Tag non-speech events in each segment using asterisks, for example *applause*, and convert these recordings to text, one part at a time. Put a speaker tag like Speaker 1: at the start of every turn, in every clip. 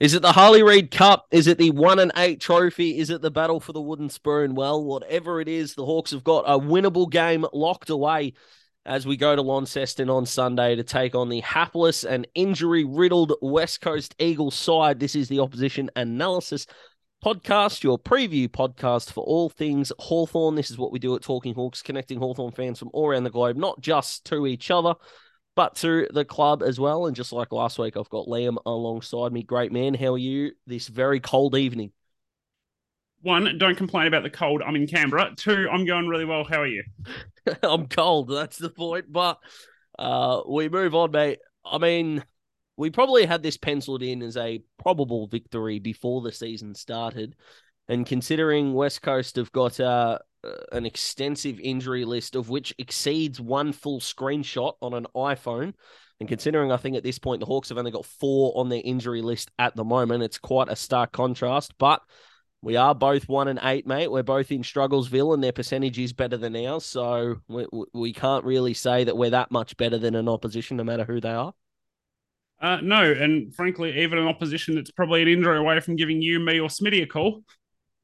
Speaker 1: Is it the Harley Reid Cup? Is it the one and eight trophy? Is it the battle for the wooden spoon? Well, whatever it is, the Hawks have got a winnable game locked away as we go to Launceston on Sunday to take on the hapless and injury riddled West Coast Eagles side. This is the opposition analysis podcast, your preview podcast for all things Hawthorn. This is what we do at Talking Hawks, connecting Hawthorn fans from all around the globe, not just to each other but to the club as well. And just like last week, I've got Liam alongside me. Great man. How are you this very cold evening?
Speaker 2: One, don't complain about the cold. I'm in Canberra. Two, I'm going really well. How are you? *laughs*
Speaker 1: I'm cold. That's the point. But uh, we move on, mate. I mean, we probably had this penciled in as a probable victory before the season started. And considering West Coast have got uh, an extensive injury list of which exceeds one full screenshot on an iPhone. And considering I think at this point the Hawks have only got four on their injury list at the moment, it's quite a stark contrast. But we are both one and eight, mate. We're both in Strugglesville, and their percentage is better than ours. So we, we can't really say that we're that much better than an opposition, no matter who they are.
Speaker 2: Uh, no, and frankly, even an opposition that's probably an injury away from giving you, me, or Smitty a call.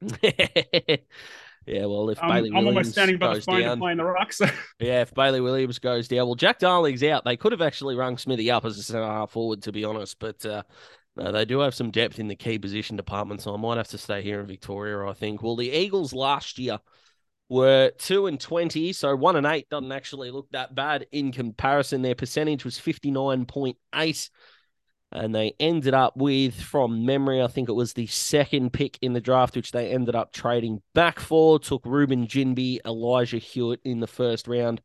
Speaker 2: *laughs*
Speaker 1: Yeah, well, if
Speaker 2: um,
Speaker 1: Bailey
Speaker 2: I'm
Speaker 1: Williams
Speaker 2: almost standing by the phone
Speaker 1: down,
Speaker 2: to play in the ruck. So. *laughs*
Speaker 1: yeah, if Bailey Williams goes down, well, Jack Darling's out. They could have actually rung Smithy up as a centre half forward, to be honest, but uh, no, they do have some depth in the key position department, so I might have to stay here in Victoria. I think. Well, the Eagles last year were two and twenty, so one and eight doesn't actually look that bad in comparison. Their percentage was fifty nine point eight and they ended up with, from memory, I think it was the second pick in the draft, which they ended up trading back for. Took Reuben Ginbey, Elijah Hewett in the first round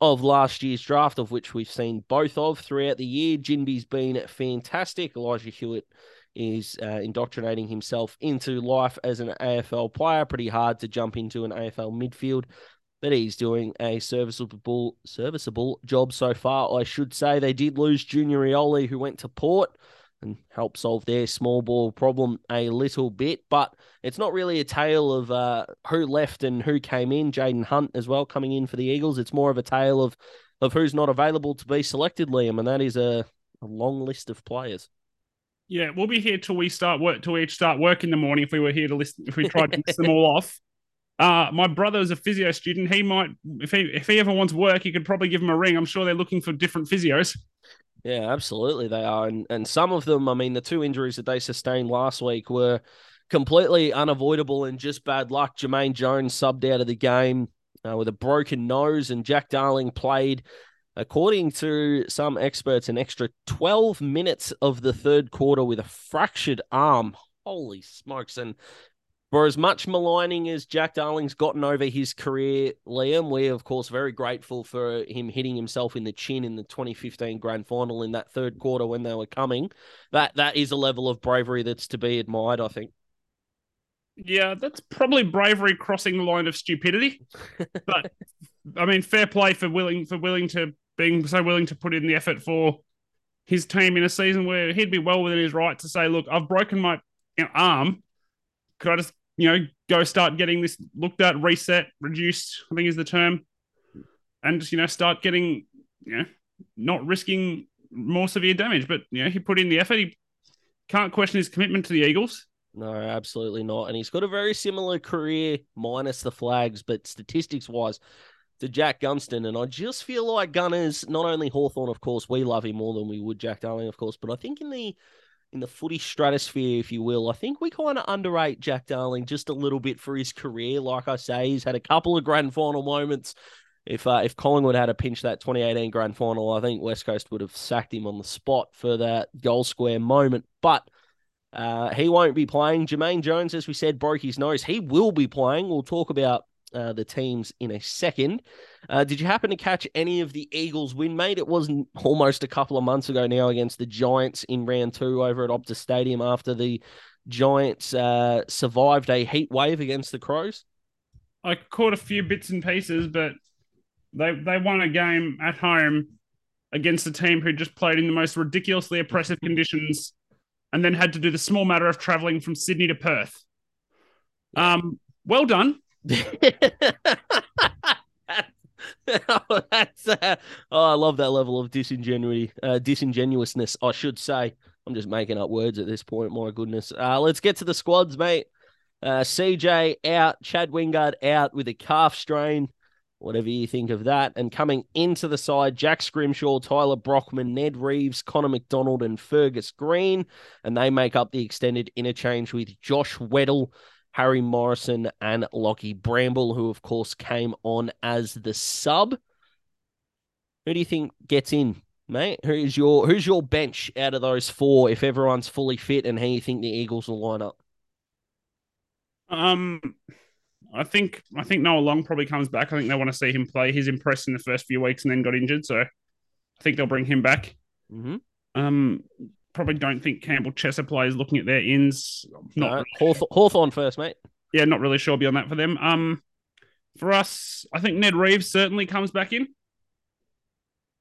Speaker 1: of last year's draft, of which we've seen both of throughout the year. Ginbey's been fantastic. Elijah Hewett is uh, indoctrinating himself into life as an AFL player. Pretty hard to jump into an AFL midfield but he's doing a serviceable serviceable job so far. I should say they did lose Junior Rioli, who went to Port and helped solve their small ball problem a little bit. But it's not really a tale of uh, who left and who came in. Jayden Hunt as well coming in for the Eagles. It's more of a tale of of who's not available to be selected, Liam, and that is a, a long list of players.
Speaker 2: Yeah, we'll be here till we start work till we start work in the morning. If we were here to listen, if we tried to list them all off. Uh, my brother is a physio student. He might, if he if he ever wants work, you could probably give him a ring. I'm sure they're looking for different physios.
Speaker 1: Yeah, absolutely they are, and and some of them. I mean, the two injuries that they sustained last week were completely unavoidable and just bad luck. Jamaine Jones subbed out of the game uh, with a broken nose, and Jack Darling played, according to some experts, an extra 12 minutes of the third quarter with a fractured arm. Holy smokes! And for as much maligning as Jack Darling's gotten over his career, Liam, we're of course very grateful for him hitting himself in the chin in the 2015 grand final in that third quarter when they were coming. That that is a level of bravery that's to be admired, I think.
Speaker 2: Yeah, that's probably bravery crossing the line of stupidity. *laughs* but I mean, fair play for willing for willing to being so willing to put in the effort for his team in a season where he'd be well within his right to say, "Look, I've broken my you know, arm. Could I just you know, go start getting this looked at, reset, reduced, I think is the term, and just, you know, start getting, you know, not risking more severe damage. But, you know, he put in the effort. He can't question his commitment to the Eagles.
Speaker 1: No, absolutely not. And he's got a very similar career, minus the flags, but statistics wise, to Jack Gunston. And I just feel like Gunners, not only Hawthorn, of course, we love him more than we would Jack Darling, of course, but I think in the in the footy stratosphere, if you will. I think we kind of underrate Jack Darling just a little bit for his career. Like I say, he's had a couple of grand final moments. If uh, if Collingwood had a pinch that 2018 grand final, I think West Coast would have sacked him on the spot for that goal square moment. But uh, he won't be playing. Jamaine Jones, as we said, broke his nose. He will be playing. We'll talk about uh, the teams in a second. Uh, did you happen to catch any of the Eagles win, mate? It was almost a couple of months ago now against the Giants in round two over at Optus Stadium after the Giants uh, survived a heat wave against the Crows.
Speaker 2: I caught a few bits and pieces, but they they won a game at home against a team who just played in the most ridiculously oppressive conditions and then had to do the small matter of traveling from Sydney to Perth. Um, well done.
Speaker 1: Oh, *laughs* that's uh, oh, I love that level of disingenuity, uh, disingenuousness, I should say. I'm just making up words at this point. My goodness. Uh, let's get to the squads, mate. Uh, CJ out, Chad Wingard out with a calf strain, whatever you think of that. And coming into the side, Jack Scrimshaw, Tyler Brockman, Ned Reeves, Connor McDonald, and Fergus Green. And they make up the extended interchange with Josh Weddle, Harry Morrison, and Lockie Bramble, who, of course, came on as the sub. Who do you think gets in, mate? Who's your who's your bench out of those four if everyone's fully fit and how you think the Eagles will line up?
Speaker 2: Um, I think I think Noah Long probably comes back. I think they want to see him play. He's impressed in the first few weeks and then got injured, so I think they'll bring him back.
Speaker 1: Mm-hmm.
Speaker 2: Um, probably don't think Campbell Chesser plays looking at their ins. Not
Speaker 1: No,
Speaker 2: really-
Speaker 1: Hawth- Hawthorne first, mate.
Speaker 2: yeah, not really sure beyond that for them. Um, for us, I think Ned Reeves certainly comes back in.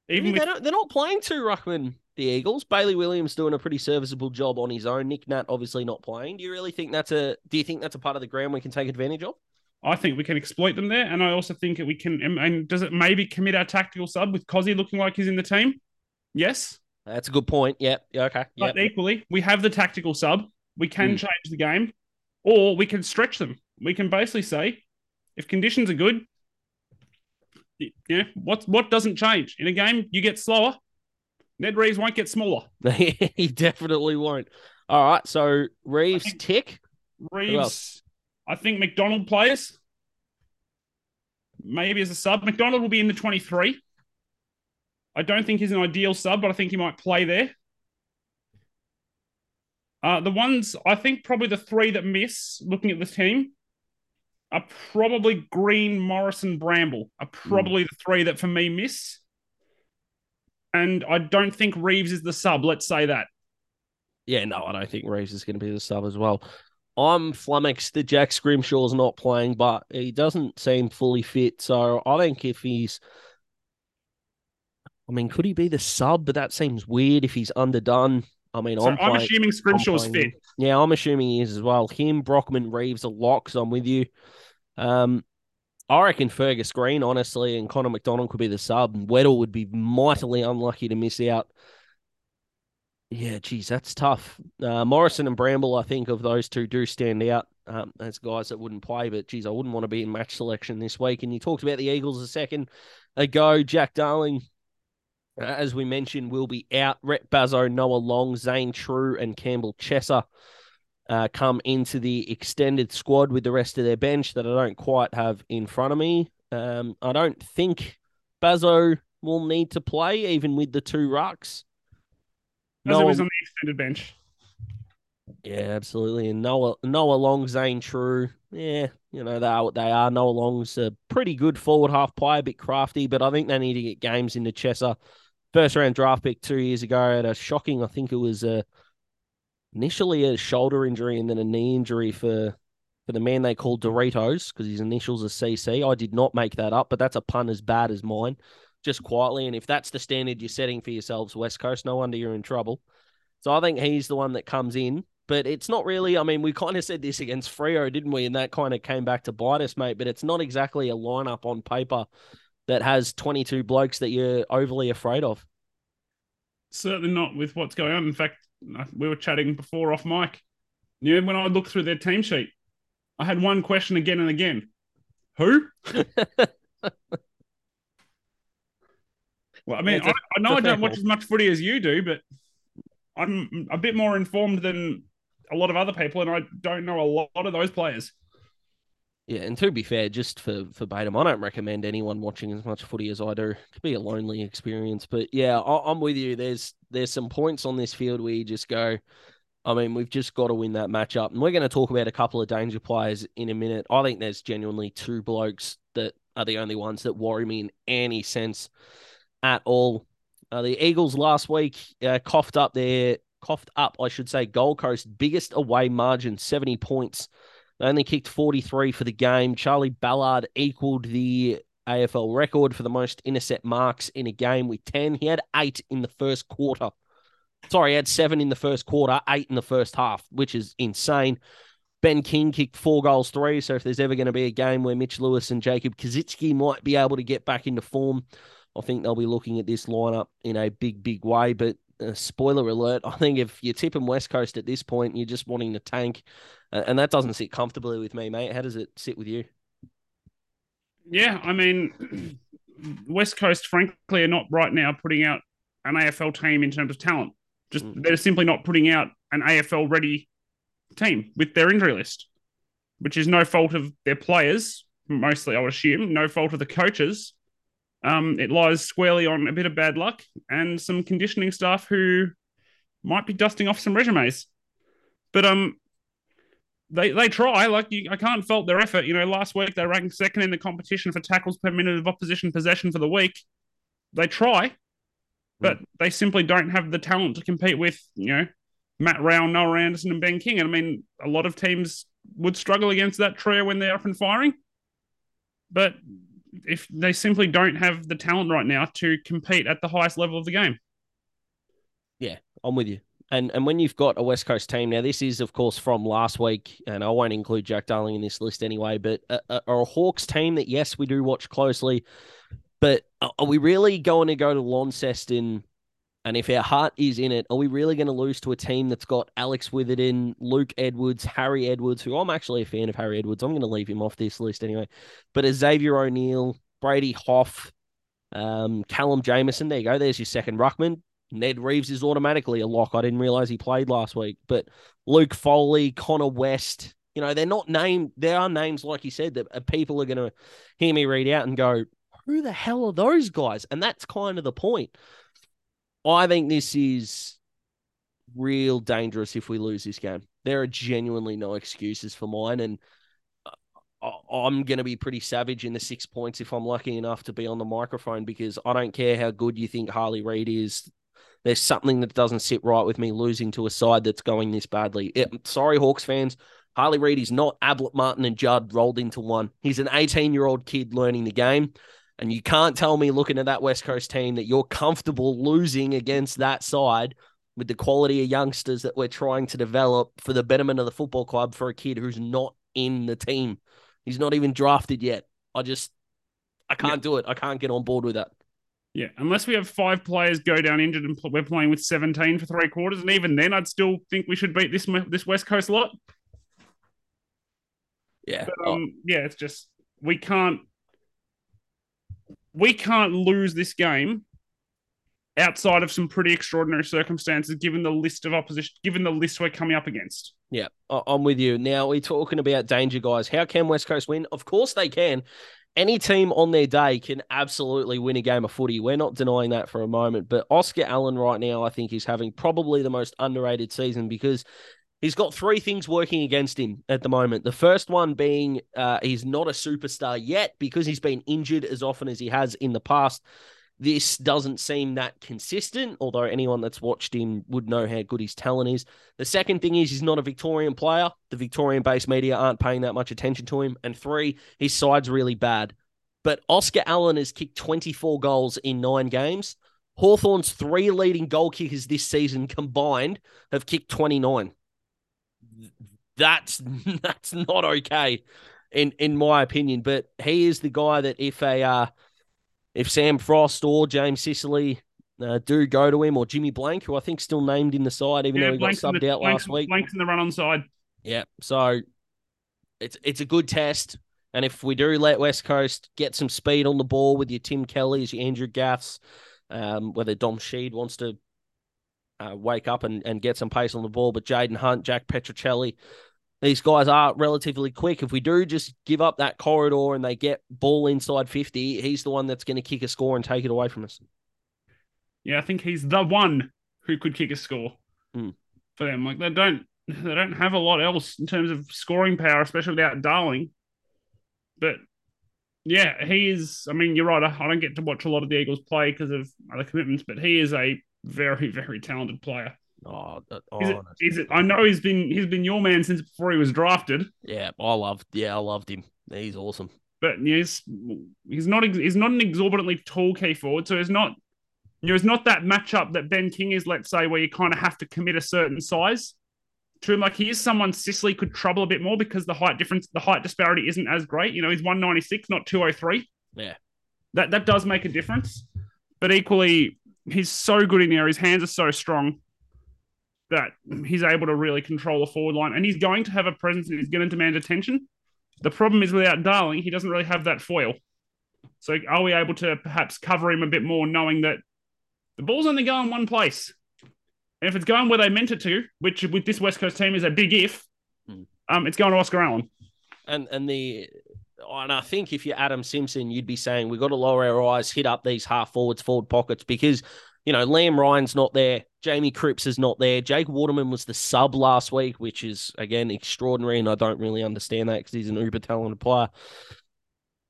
Speaker 2: Even with
Speaker 1: they don't, they're not playing two ruckman, the Eagles. Bailey Williams doing a pretty serviceable job on his own. Nick Nat obviously not playing. Do you really think that's a? Do you think that's a part of the ground we can take advantage of?
Speaker 2: I think we can exploit them there, and I also think that we can. And, and does it maybe commit our tactical sub with Cozzy looking like he's in the team? Yes,
Speaker 1: That's a good point. Yep. Yeah. Okay. Yep.
Speaker 2: but equally, we have the tactical sub. We can
Speaker 1: Hmm.
Speaker 2: change the game, or we can stretch them. We can basically say, if conditions are good, yeah, what what doesn't change in a game? You get slower. Ned Reeves won't get smaller. *laughs*
Speaker 1: he definitely won't. All right. So Reeves tick.
Speaker 2: Reeves. I think McDonald plays. Maybe as a sub. McDonald will be in the 23. I don't think he's an ideal sub, but I think he might play there. Uh, the ones, I think probably the three that miss, looking at the team, are probably Green, Morrison, Bramble, are probably the three that for me miss. And I don't think Reeves is the sub, let's say that.
Speaker 1: Yeah. No, I don't think Reeves is going to be the sub as well. I'm flummoxed that Jack Scrimshaw's not playing, but he doesn't seem fully fit. So I think if he's I mean, could he be the sub? But that seems weird if he's underdone. I mean,
Speaker 2: So
Speaker 1: I'm,
Speaker 2: I'm,
Speaker 1: playing-
Speaker 2: assuming
Speaker 1: I'm
Speaker 2: Scrimshaw's fit.
Speaker 1: Yeah, I'm assuming he is as well. Him, Brockman, Reeves are locks. I'm with you. Um, I reckon Fergus Green, honestly, and Connor McDonald could be the sub, and Weddle would be mightily unlucky to miss out. Yeah, geez, that's tough. Uh, Morrison and Bramble, I think, of those two do stand out um, as guys that wouldn't play, but geez, I wouldn't want to be in match selection this week. And you talked about the Eagles a second ago. Jack Darling, uh, as we mentioned, will be out. Rhett Bazzo, Noah Long, Zane Trew, and Campbell Chesser uh, come into the extended squad with the rest of their bench that I don't quite have in front of me. Um, I don't think Bazzo will need to play, even with the two rucks.
Speaker 2: As it
Speaker 1: Noah-
Speaker 2: was on the extended bench.
Speaker 1: yeah, absolutely. And Noah Noah Long, Zane Trew. Yeah, you know, they are what they are. Noah Long's a pretty good forward half player, a bit crafty, but I think they need to get games into Chesser. First round draft pick two years ago had a shocking, I think it was a, initially a shoulder injury and then a knee injury for for the man they called Doritos because his initials are CC. I did not make that up, but that's a pun as bad as mine, just quietly. And if that's the standard you're setting for yourselves, West Coast, no wonder you're in trouble. So I think he's the one that comes in but it's not really. I mean, we kind of said this against Freo, didn't we? And that kind of came back to bite us, mate. But it's not exactly a lineup on paper that has 22 blokes that you're overly afraid of.
Speaker 2: Certainly not with what's going on. In fact, uh, we were chatting before off mic. You know, when I looked through their team sheet, I had one question again and again. Who? *laughs* Well, I mean,
Speaker 1: a-
Speaker 2: I, I know I don't watch as much footy as you do, but I'm a bit more informed than a lot of other people, and I don't know a lot of those players.
Speaker 1: Yeah, and to be fair, just for for Batum, I don't recommend anyone watching as much footy as I do. It could be a lonely experience, but yeah, I, I'm with you. There's there's some points on this field where you just go. I mean, we've just got to win that matchup, and we're going to talk about a couple of danger players in a minute. I think there's genuinely two blokes that are the only ones that worry me in any sense at all. Uh, the Eagles last week uh, coughed up their coughed up, I should say, Gold Coast biggest away margin, 70 points. They only kicked 43 for the game. Charlie Ballard equaled the AFL record for the most intercept marks in a game with 10. He had eight in the first quarter. Sorry, he had seven in the first quarter, eight in the first half, which is insane. Ben King kicked four goals, three. So if there's ever going to be a game where Mitch Lewis and Jacob Koschitzke might be able to get back into form, I think they'll be looking at this lineup in a big, big way. But uh, spoiler alert, *laughs* I think if you're tipping West Coast at this point, you're just wanting to tank, uh, and that doesn't sit comfortably with me, mate. How does it sit with you?
Speaker 2: Yeah, I mean, *clears throat* West Coast, frankly, are not right now putting out an AFL team in terms of talent. Just mm. they're simply not putting out an AFL ready team with their injury list, which is no fault of their players, mostly I would assume, no fault of the coaches. Um, it lies squarely on a bit of bad luck and some conditioning staff who might be dusting off some resumes. But um, they they try. Like you, I can't fault their effort. You know, last week they ranked second in the competition for tackles per minute of opposition possession for the week. They try, but mm. they simply don't have the talent to compete with. You know, Matt Rowell, Noah Anderson, and Ben King. And I mean, a lot of teams would struggle against that trio when they're up and firing. But if they simply don't have the talent right now to compete at the highest level of the game.
Speaker 1: Yeah, I'm with you. And and when you've got a West Coast team now, this is of course from last week, and I won't include Jack Darling in this list anyway. But a, a, a Hawks team that yes, we do watch closely, but are we really going to go to Launceston? And if our heart is in it, are we really going to lose to a team that's got Alex Witherden, Luke Edwards, Harry Edwards, who I'm actually a fan of Harry Edwards. I'm going to leave him off this list anyway. But Xavier O'Neill, Brady Hoff, um, Callum Jamieson. There you go. There's your second ruckman. Ned Reeves is automatically a lock. I didn't realize he played last week. But Luke Foley, Connor West, you know, they're not named. There are names, like you said, that uh, people are going to hear me read out and go, who the hell are those guys? And that's kind of the point. I think this is real dangerous if we lose this game. There are genuinely no excuses for mine. And uh, I'm going to be pretty savage in the six points if I'm lucky enough to be on the microphone because I don't care how good you think Harley Reid is. There's something that doesn't sit right with me losing to a side that's going this badly. It, sorry, Hawks fans. Harley Reid is not Ablett Martin and Judd rolled into one. He's an 18 year old kid learning the game. And you can't tell me looking at that West Coast team that you're comfortable losing against that side with the quality of youngsters that we're trying to develop for the betterment of the football club for a kid who's not in the team. He's not even drafted yet. I just, I can't yeah. do it. I can't get on board with that.
Speaker 2: Yeah, unless we have five players go down injured and we're playing with 17 for three quarters, and even then, I'd still think we should beat this this West Coast lot.
Speaker 1: Yeah,
Speaker 2: but, um, yeah, it's just we can't we can't lose this game outside of some pretty extraordinary circumstances, given the list of opposition, given the list we're coming up against.
Speaker 1: Yeah, I'm with you. Now we're talking about danger, guys. How can West Coast win? Of course they can. Any team on their day can absolutely win a game of footy. We're not denying that for a moment. But Oscar Allen right now, I think, is having probably the most underrated season because he's got three things working against him at the moment. The first one being uh, he's not a superstar yet because he's been injured as often as he has in the past. This doesn't seem that consistent, although anyone that's watched him would know how good his talent is. The second thing is he's not a Victorian player. The Victorian based media aren't paying that much attention to him. And three, his side's really bad. But Oscar Allen has kicked 24 goals in nine games. Hawthorn's three leading goal kickers this season combined have kicked 29 that's *laughs* that's not okay in in my opinion. But he is the guy that if a uh, if Sam Frost or James Sicily uh, do go to him or Jimmy Blanck, who I think still named in the side, even yeah, though he Blanck's got subbed
Speaker 2: the,
Speaker 1: out
Speaker 2: Blanck's,
Speaker 1: last week.
Speaker 2: Blanck's in the run on side.
Speaker 1: Yeah, so it's it's a good test. And if we do let West Coast get some speed on the ball with your Tim Kellys, your Andrew Gaffs, um, whether Dom Sheed wants to uh, wake up and, and get some pace on the ball. But Jayden Hunt, Jack Petruccelle, these guys are relatively quick. If we do just give up that corridor and they get ball inside 50, he's the one that's going to kick a score and take it away from us.
Speaker 2: Yeah, I think he's the one who could kick a score
Speaker 1: mm.
Speaker 2: for them. Like they don't they don't have a lot else in terms of scoring power, especially without Darling. But yeah, he is. I mean, you're right. I, I don't get to watch a lot of the Eagles play because of other commitments, but he is a very, very talented player.
Speaker 1: Oh, oh
Speaker 2: is, it, oh, is it? I know he's been he's been your man since before he was drafted.
Speaker 1: Yeah, I loved. Yeah, I loved him. He's awesome.
Speaker 2: But he's he's not he's not an exorbitantly tall key forward, so it's not you know it's not that matchup that Ben King is. Let's say where you kind of have to commit a certain size to him. Like he is someone Sicily could trouble a bit more because the height difference, the height disparity isn't as great. You know, he's one ninety six, not two oh three.
Speaker 1: Yeah,
Speaker 2: that that does make a difference. But equally, he's so good in there. His hands are so strong that he's able to really control the forward line, and he's going to have a presence and he's going to demand attention. The problem is without Darling, he doesn't really have that foil. So are we able to perhaps cover him a bit more, knowing that the ball's only going one place? And if it's going where they meant it to, which with this West Coast team is a big if, hmm. um, it's going to Oscar Allen.
Speaker 1: And and the and I think if you're Adam Simpson, you'd be saying we've got to lower our eyes, hit up these half forwards, forward pockets because you know Liam Ryan's not there, Jamie Cripps is not there, Jake Waterman was the sub last week, which is again extraordinary, and I don't really understand that because he's an uber talented player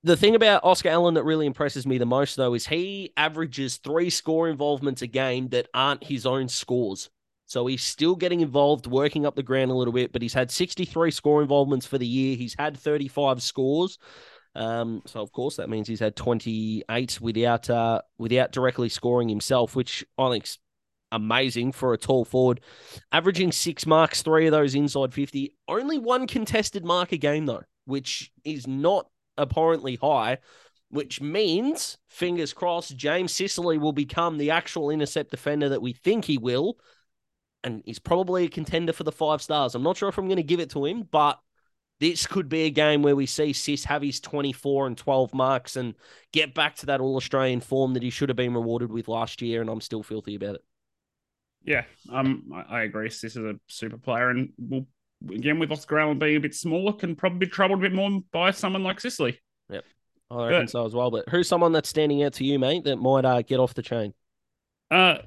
Speaker 1: the thing about Oscar Allen that really impresses me the most, though, is he averages three score involvements a game that aren't his own scores. So he's still getting involved, working up the ground a little bit, but he's had 63 score involvements for the year. He's had 35 scores. Um, so of course that means he's had 28 without uh, without directly scoring himself, which I think's amazing for a tall forward. Averaging six marks, three of those inside 50. Only one contested mark a game though, which is not abhorrently high, which means, fingers crossed, James Sicily will become the actual intercept defender that we think he will. And he's probably a contender for the five stars. I'm not sure if I'm going to give it to him, but this could be a game where we see Sis have his 24 and 12 marks and get back to that All Australian form that he should have been rewarded with last year. And I'm still filthy about it.
Speaker 2: Yeah, um, I, agree. Sis is a super player, and will again with Oscar Allen being a bit smaller, can probably be troubled a bit more by someone like Sicily.
Speaker 1: Yep, I reckon but, so as well. But who's someone that's standing out to you, mate, that might uh, get off the chain?
Speaker 2: Uh,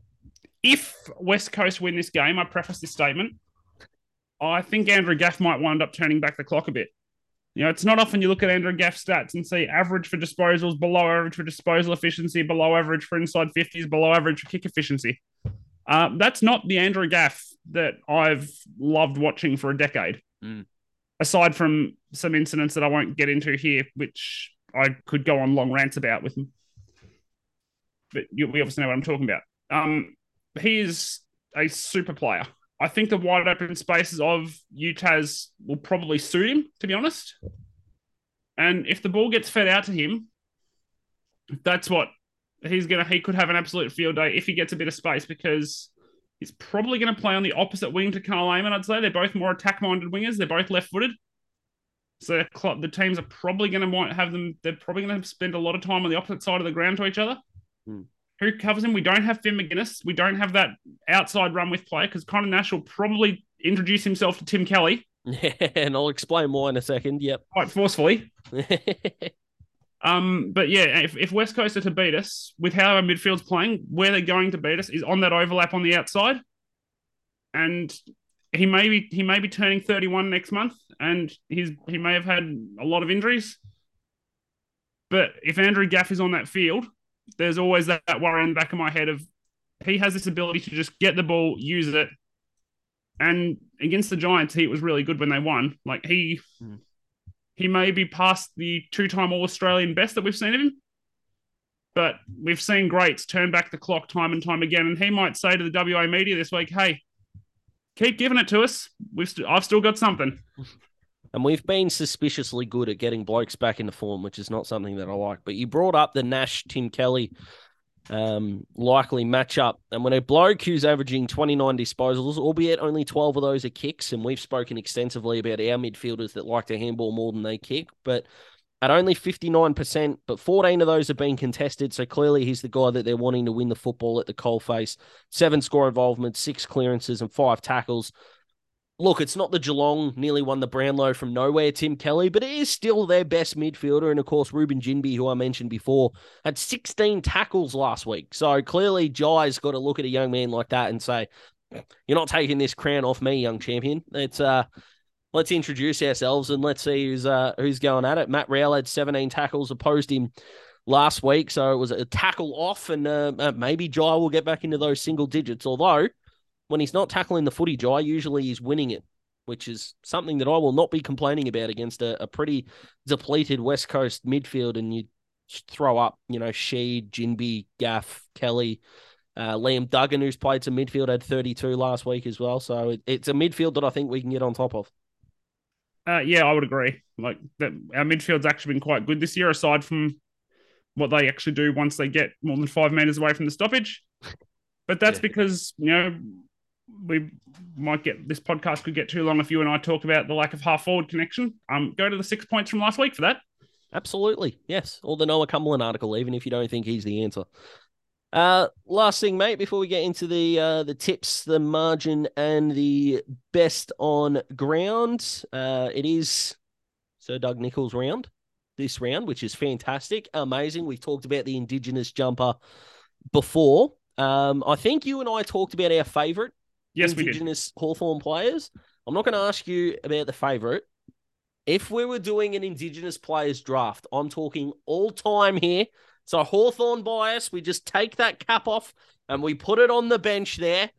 Speaker 2: if West Coast win this game, I preface this statement. I think Andrew Gaff might wind up turning back the clock a bit. You know, it's not often you look at Andrew Gaff's stats and see average for disposals, below average for disposal efficiency, below average for inside 50s, below average for kick efficiency. Uh, that's not the Andrew Gaff that I've loved watching for a decade.
Speaker 1: Mm.
Speaker 2: Aside from some incidents that I won't get into here, which I could go on long rants about with him. But you, we obviously know what I'm talking about. Um, he is a super player. I think the wide open spaces of UTAS will probably suit him, to be honest. And if the ball gets fed out to him, that's what he's gonna. He could have an absolute field day if he gets a bit of space because He's probably to play on the opposite wing to Karl Amon, I'd say. They're both more attack minded wingers. They're both left footed. So the teams are probably to want have them, they're probably to spend a lot of time on the opposite side of the ground to each other.
Speaker 1: Hmm.
Speaker 2: Who covers him? We don't have Finn Maginness. We don't have that outside run with play because Conor Nash will probably introduce himself to Tim Kelly.
Speaker 1: Yeah, *laughs* and I'll explain more in a second. Yep.
Speaker 2: Quite forcefully. *laughs* Um, but yeah, if, if West Coast are to beat us with how our midfield's playing, where they're going to beat us is on that overlap on the outside. And he may be he may be turning 31 next month, and he's he may have had a lot of injuries. But if Andrew Gaff is on that field, there's always that, that worry in the back of my head of he has this ability to just get the ball, use it. And against the Giants, he was really good when they won. Like he mm he may be past the two-time All-Australian best that we've seen of him. But we've seen greats turn back the clock time and time again, and he might say to the WA media this week, "Hey, keep giving it to us. We've st- I've still got something."
Speaker 1: And we've been suspiciously good at getting blokes back into form, which is not something that I like. But you brought up the Nash Tim Kelly um, likely matchup. And when a bloke who's averaging 29 disposals, albeit only 12 of those are kicks, and we've spoken extensively about our midfielders that like to handball more than they kick, but at only 59%, but 14 of those have been contested. So clearly he's the guy that they're wanting to win the football at the coalface. Seven score involvement, six clearances, and five tackles look, it's not the Geelong nearly won the Brownlow from nowhere, Tim Kelly, but it is still their best midfielder. And of course, Reuben Ginbey, who I mentioned before, had 16 tackles last week. So clearly, Jai's got to look at a young man like that and say, You're not taking this crown off me, young champion. It's uh let's introduce ourselves and let's see who's uh who's going at it. Matt Rowell had 17 tackles, opposed him last week, so it was a tackle off, and uh, uh maybe Jai will get back into those single digits. Although when he's not tackling the footy, Jai, usually he's winning it, which is something that I will not be complaining about against a, a pretty depleted West Coast midfield. And you throw up, you know, Sheed, Ginbey, Gaff, Kelly, uh, Liam Duggan, who's played some midfield, had 32 last week as well. So it, it's a midfield that I think we can get on top of.
Speaker 2: Uh, yeah, I would agree. Like that, our midfield's actually been quite good this year, aside from what they actually do once they get more than five meters away from the stoppage. But that's
Speaker 1: Yeah.
Speaker 2: because you know we might get this podcast could get too long if you and I talk about the lack of half forward connection. Um, go to the six points from last week for that.
Speaker 1: Absolutely, yes. Or the Noah Cumberland article, even if you don't think he's the answer. Uh, last thing, mate, before we get into the uh, the tips, the margin, and the best on ground, uh, it is Sir Doug Nicholls round this round, which is fantastic, amazing. We've talked about the Indigenous jumper before. Um, I think you and I talked about our favourite
Speaker 2: Yes.
Speaker 1: Indigenous Hawthorn players. I'm not going to ask you about the favourite. If we were doing an Indigenous players draft, I'm talking all time here. So Hawthorn bias, we just take that cap off and we put it on the bench there.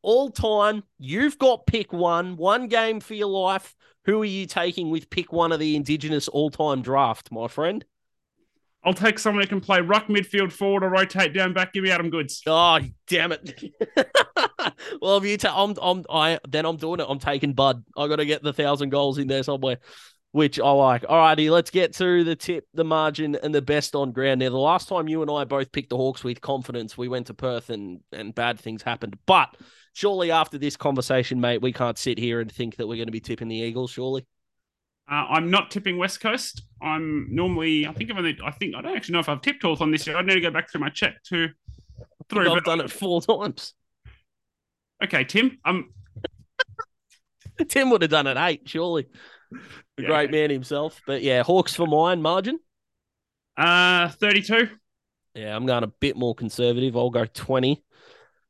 Speaker 1: All time, you've got pick one, one game for your life. Who are you taking with pick one of the Indigenous all time draft, my friend?
Speaker 2: I'll take someone who can play ruck midfield forward or rotate down back. Give me Adam Goodes.
Speaker 1: Oh, damn it. *laughs* well, if you ta- I'm, I'm, I, then I'm doing it. I'm taking Bud. I got to get the thousand goals in there somewhere, which I like. All righty, let's get to the tip, the margin, and the best on ground. Now, the last time you and I both picked the Hawks with confidence, we went to Perth and and bad things happened. But surely after this conversation, mate, we can't sit here and think that we're going to be tipping the Eagles. Surely.
Speaker 2: Uh, I'm not tipping West Coast. I'm normally, I think I've only, I think I don't actually know if I've tipped Hawthorn this year. I need to go back through my check to through.
Speaker 1: I've done it four *laughs* times.
Speaker 2: Okay, Tim. Um, *laughs*
Speaker 1: Tim would have done it eight, surely. The
Speaker 2: Yeah.
Speaker 1: great man himself. But yeah, Hawks for mine margin.
Speaker 2: uh, 32.
Speaker 1: Yeah, I'm going a bit more conservative. I'll go 20.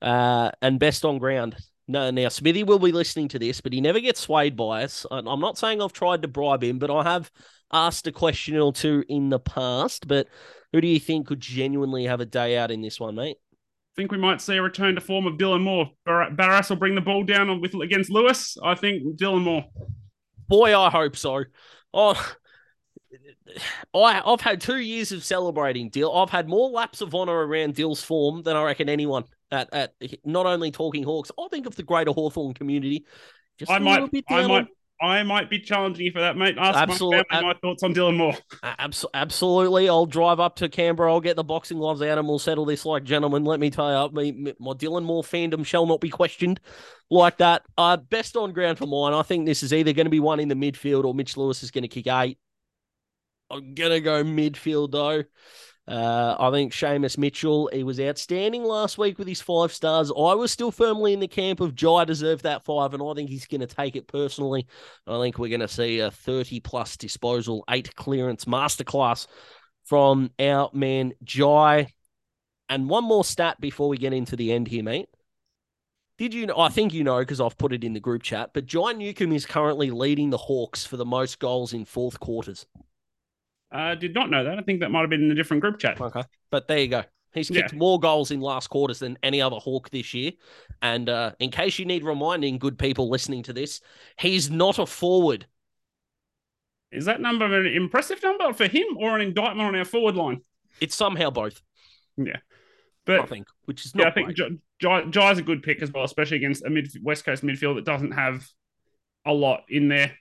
Speaker 1: Uh, and best on ground. No, now Smithy will be listening to this, but he never gets swayed by us. I'm not saying I've tried to bribe him, but I have asked a question or two in the past. But who do you think could genuinely have a day out in this one, mate?
Speaker 2: Think we might see a return to form of Dylan Moore. Bar- Barras will bring the ball down with against Lewis. I think Dylan Moore.
Speaker 1: Boy, I hope so. Oh, I, I've had two years of celebrating Dill. I've had more laps of honour around Dill's form than I reckon anyone at, at not only Talking Hawks, I think of the greater Hawthorn community. Just
Speaker 2: I
Speaker 1: a
Speaker 2: might,
Speaker 1: little bit
Speaker 2: I might, I might be challenging you for that, mate. Ask
Speaker 1: Absolute-
Speaker 2: my family my thoughts on Dylan Moore.
Speaker 1: Abs- absolutely. I'll drive up to Canberra. I'll get the boxing gloves out and we'll settle this like gentlemen. Let me tell you, me- my Dylan Moore fandom shall not be questioned like that. Uh, best on ground for mine. I think this is either going to be one in the midfield or Mitch Lewis is going to kick eight. I'm going to go midfield though. Uh, I think Seamus Mitchell, he was outstanding last week with his five stars. I was still firmly in the camp of Jai deserved that five, and I think he's going to take it personally. I think we're going to see a 30 plus disposal, eight clearance masterclass from our man Jai. And one more stat before we get into the end here, mate. Did you know? I think you know because I've put it in the group chat, but Jai Newcombe is currently leading the Hawks for the most goals in fourth quarters.
Speaker 2: I uh, did not know that. I think that might have been in a different group chat.
Speaker 1: Okay. But there you go. He's
Speaker 2: Yeah.
Speaker 1: kicked more goals in last quarters than any other Hawk this year. And uh, in case you need reminding, good people listening to this, he's not a forward.
Speaker 2: Is that number an impressive number for him or an indictment on our forward line?
Speaker 1: It's somehow both,
Speaker 2: Yeah. But I
Speaker 1: think, which is
Speaker 2: yeah, I think
Speaker 1: great.
Speaker 2: J- Jai, Jai's a good pick as well, especially against a mid West Coast midfield that doesn't have a lot in there.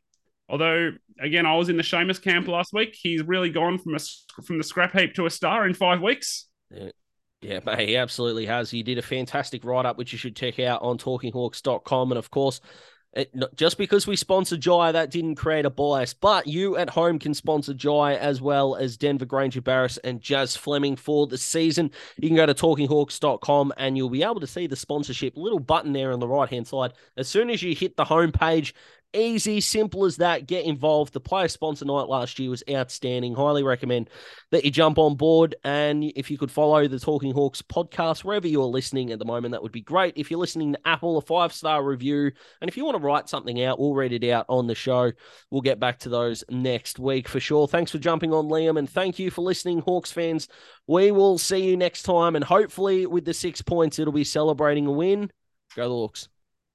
Speaker 2: Although, again, I was in the Seamus camp last week. He's really gone from a from the scrap heap to a star in five weeks.
Speaker 1: Yeah, mate, he absolutely has. He did a fantastic write up, which you should check out on talkinghawks.com. And of course, it, just because we sponsor Jai, that didn't create a bias. But you at home can sponsor Jai as well as Denver Grainger-Barras and Jazz Fleming for the season. You can go to talkinghawks.com and you'll be able to see the sponsorship little button there on the right hand side. As soon as you hit the homepage, Easy, simple as that. Get involved. The player sponsor night last year was outstanding. Highly recommend that you jump on board. And if you could follow the Talking Hawks podcast wherever you're listening at the moment, that would be great. If you're listening to Apple, a five star review. And if you want to write something out, we'll read it out on the show. We'll get back to those next week for sure. Thanks for jumping on, Liam. And thank you for listening, Hawks fans. We will see you next time. And hopefully, with the six points, it'll be celebrating a win. Go the Hawks.